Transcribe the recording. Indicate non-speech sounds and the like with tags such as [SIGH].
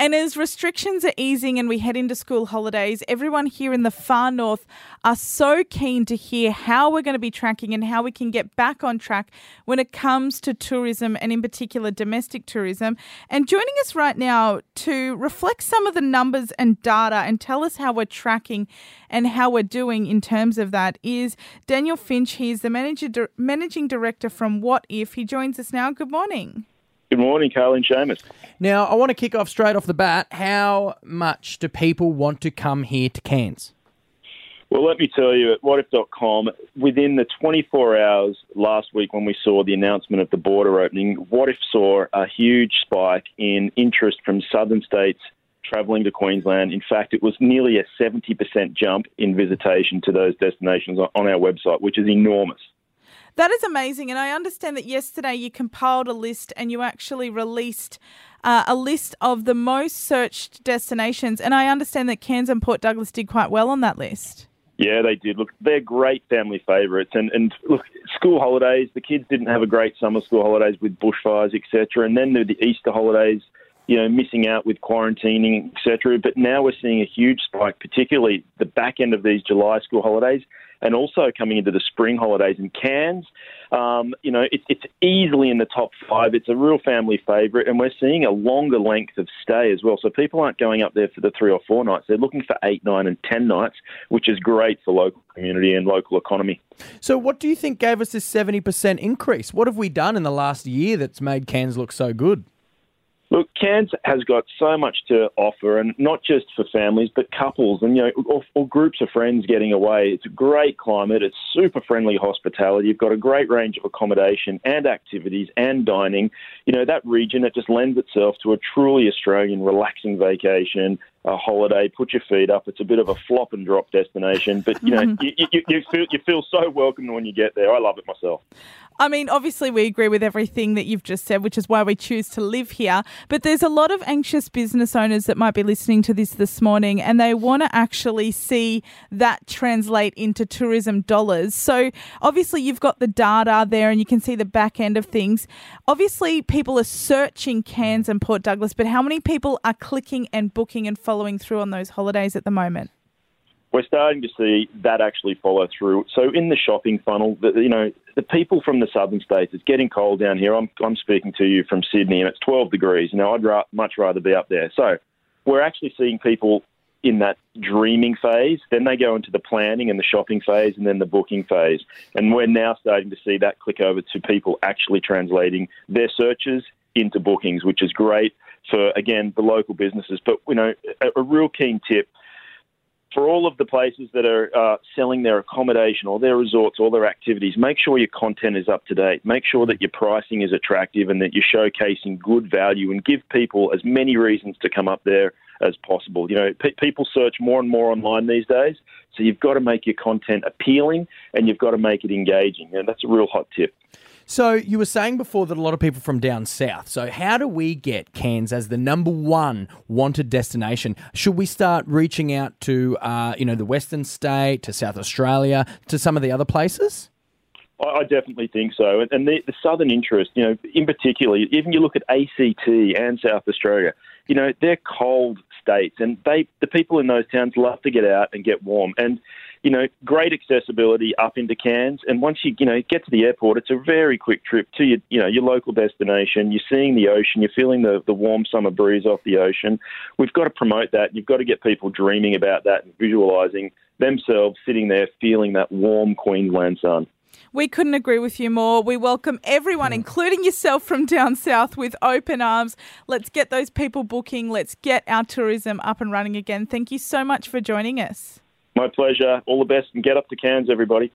And as restrictions are easing and we head into school holidays, everyone here in the far north are so keen to hear how we're going to be tracking and how we can get back on track when it comes to tourism and, in particular, domestic tourism. And joining us right now to reflect some of the numbers and data and tell us how we're tracking and how we're doing in terms of that is Daniel Finch. He's the manager, managing director from Wotif. He joins us now. Good morning. Good morning, Carly and Seamus. Now, I want to kick off straight off the bat. How much do people want to come here to Cairns? Well, let me tell you, at wotif.com, within the 24 hours last week when we saw the announcement of the border opening, Wotif saw a huge spike in interest from southern states travelling to Queensland. In fact, it was nearly a 70% jump in visitation to those destinations on our website, which is enormous. That is amazing. And I understand that yesterday you compiled a list and you actually released uh, a list of the most searched destinations. And I understand that Cairns and Port Douglas did quite well on that list. Yeah, they did. Look, they're great family favourites. And, and look, school holidays, the kids didn't have a great summer school holidays with bushfires, etc. And then the Easter holidays, you know, missing out with quarantining, etc. But now we're seeing a huge spike, particularly the back end of these July school holidays and also coming into the spring holidays in Cairns. Um, you know, it, it's easily in the top five. It's a real family favourite, and we're seeing a longer length of stay as well. So people aren't going up there for the three or four nights; they're looking for eight, nine, and ten nights, which is great for local community and local economy. So, what do you think gave us this seventy percent increase? What have we done in the last year that's made Cairns look so good? Look, Cairns has got so much to offer, and not just for families, but couples and you know, or, or, groups of friends getting away. It's a great climate. It's super friendly hospitality. You've got a great range of accommodation and activities and dining. You know, that region it just lends itself to a truly Australian, relaxing vacation, a holiday. Put your feet up. It's a bit of a flop and drop destination, but you know, [LAUGHS] you, you, you feel you feel so welcome when you get there. I love it myself. I mean, obviously, we agree with everything that you've just said, which is why we choose to live here. But there's a lot of anxious business owners that might be listening to this this morning and they want to actually see that translate into tourism dollars. So, obviously, you've got the data there and you can see the back end of things. Obviously, people are searching Cairns and Port Douglas, but how many people are clicking and booking and following through on those holidays at the moment? We're starting to see that actually follow through. So in the shopping funnel, the, you know, the people from the southern states, it's getting cold down here. I'm, I'm speaking to you from Sydney and it's 12 degrees. Now, I'd ra- much rather be up there. So we're actually seeing people in that dreaming phase. Then they go into the planning and the shopping phase and then the booking phase. And we're now starting to see that click over to people actually translating their searches into bookings, which is great for, again, the local businesses. But, you know, a, a real keen tip for all of the places that are uh, selling their accommodation or their resorts or their activities, make sure your content is up to date. Make sure that your pricing is attractive and that you're showcasing good value and give people as many reasons to come up there as possible. You know, pe- people search more and more online these days, so you've got to make your content appealing and you've got to make it engaging. And that's a real hot tip. So you were saying before that a lot of people from down south. So how do we get Cairns as the number one wanted destination? Should we start reaching out to uh, you know the Western State, to South Australia, to some of the other places? I definitely think so. And the, the southern interest, you know, in particular, even you look at ACT and South Australia, you know, they're cold states, and they the people in those towns love to get out and get warm. And you know, great accessibility up into Cairns. And once you, you know, get to the airport, it's a very quick trip to your, you know, your local destination. You're seeing the ocean. You're feeling the, the warm summer breeze off the ocean. We've got to promote that. You've got to get people dreaming about that and visualising themselves sitting there feeling that warm Queensland sun. We couldn't agree with you more. We welcome everyone, including yourself from down south, with open arms. Let's get those people booking. Let's get our tourism up and running again. Thank you so much for joining us. My pleasure. All the best and get up to Cairns, everybody.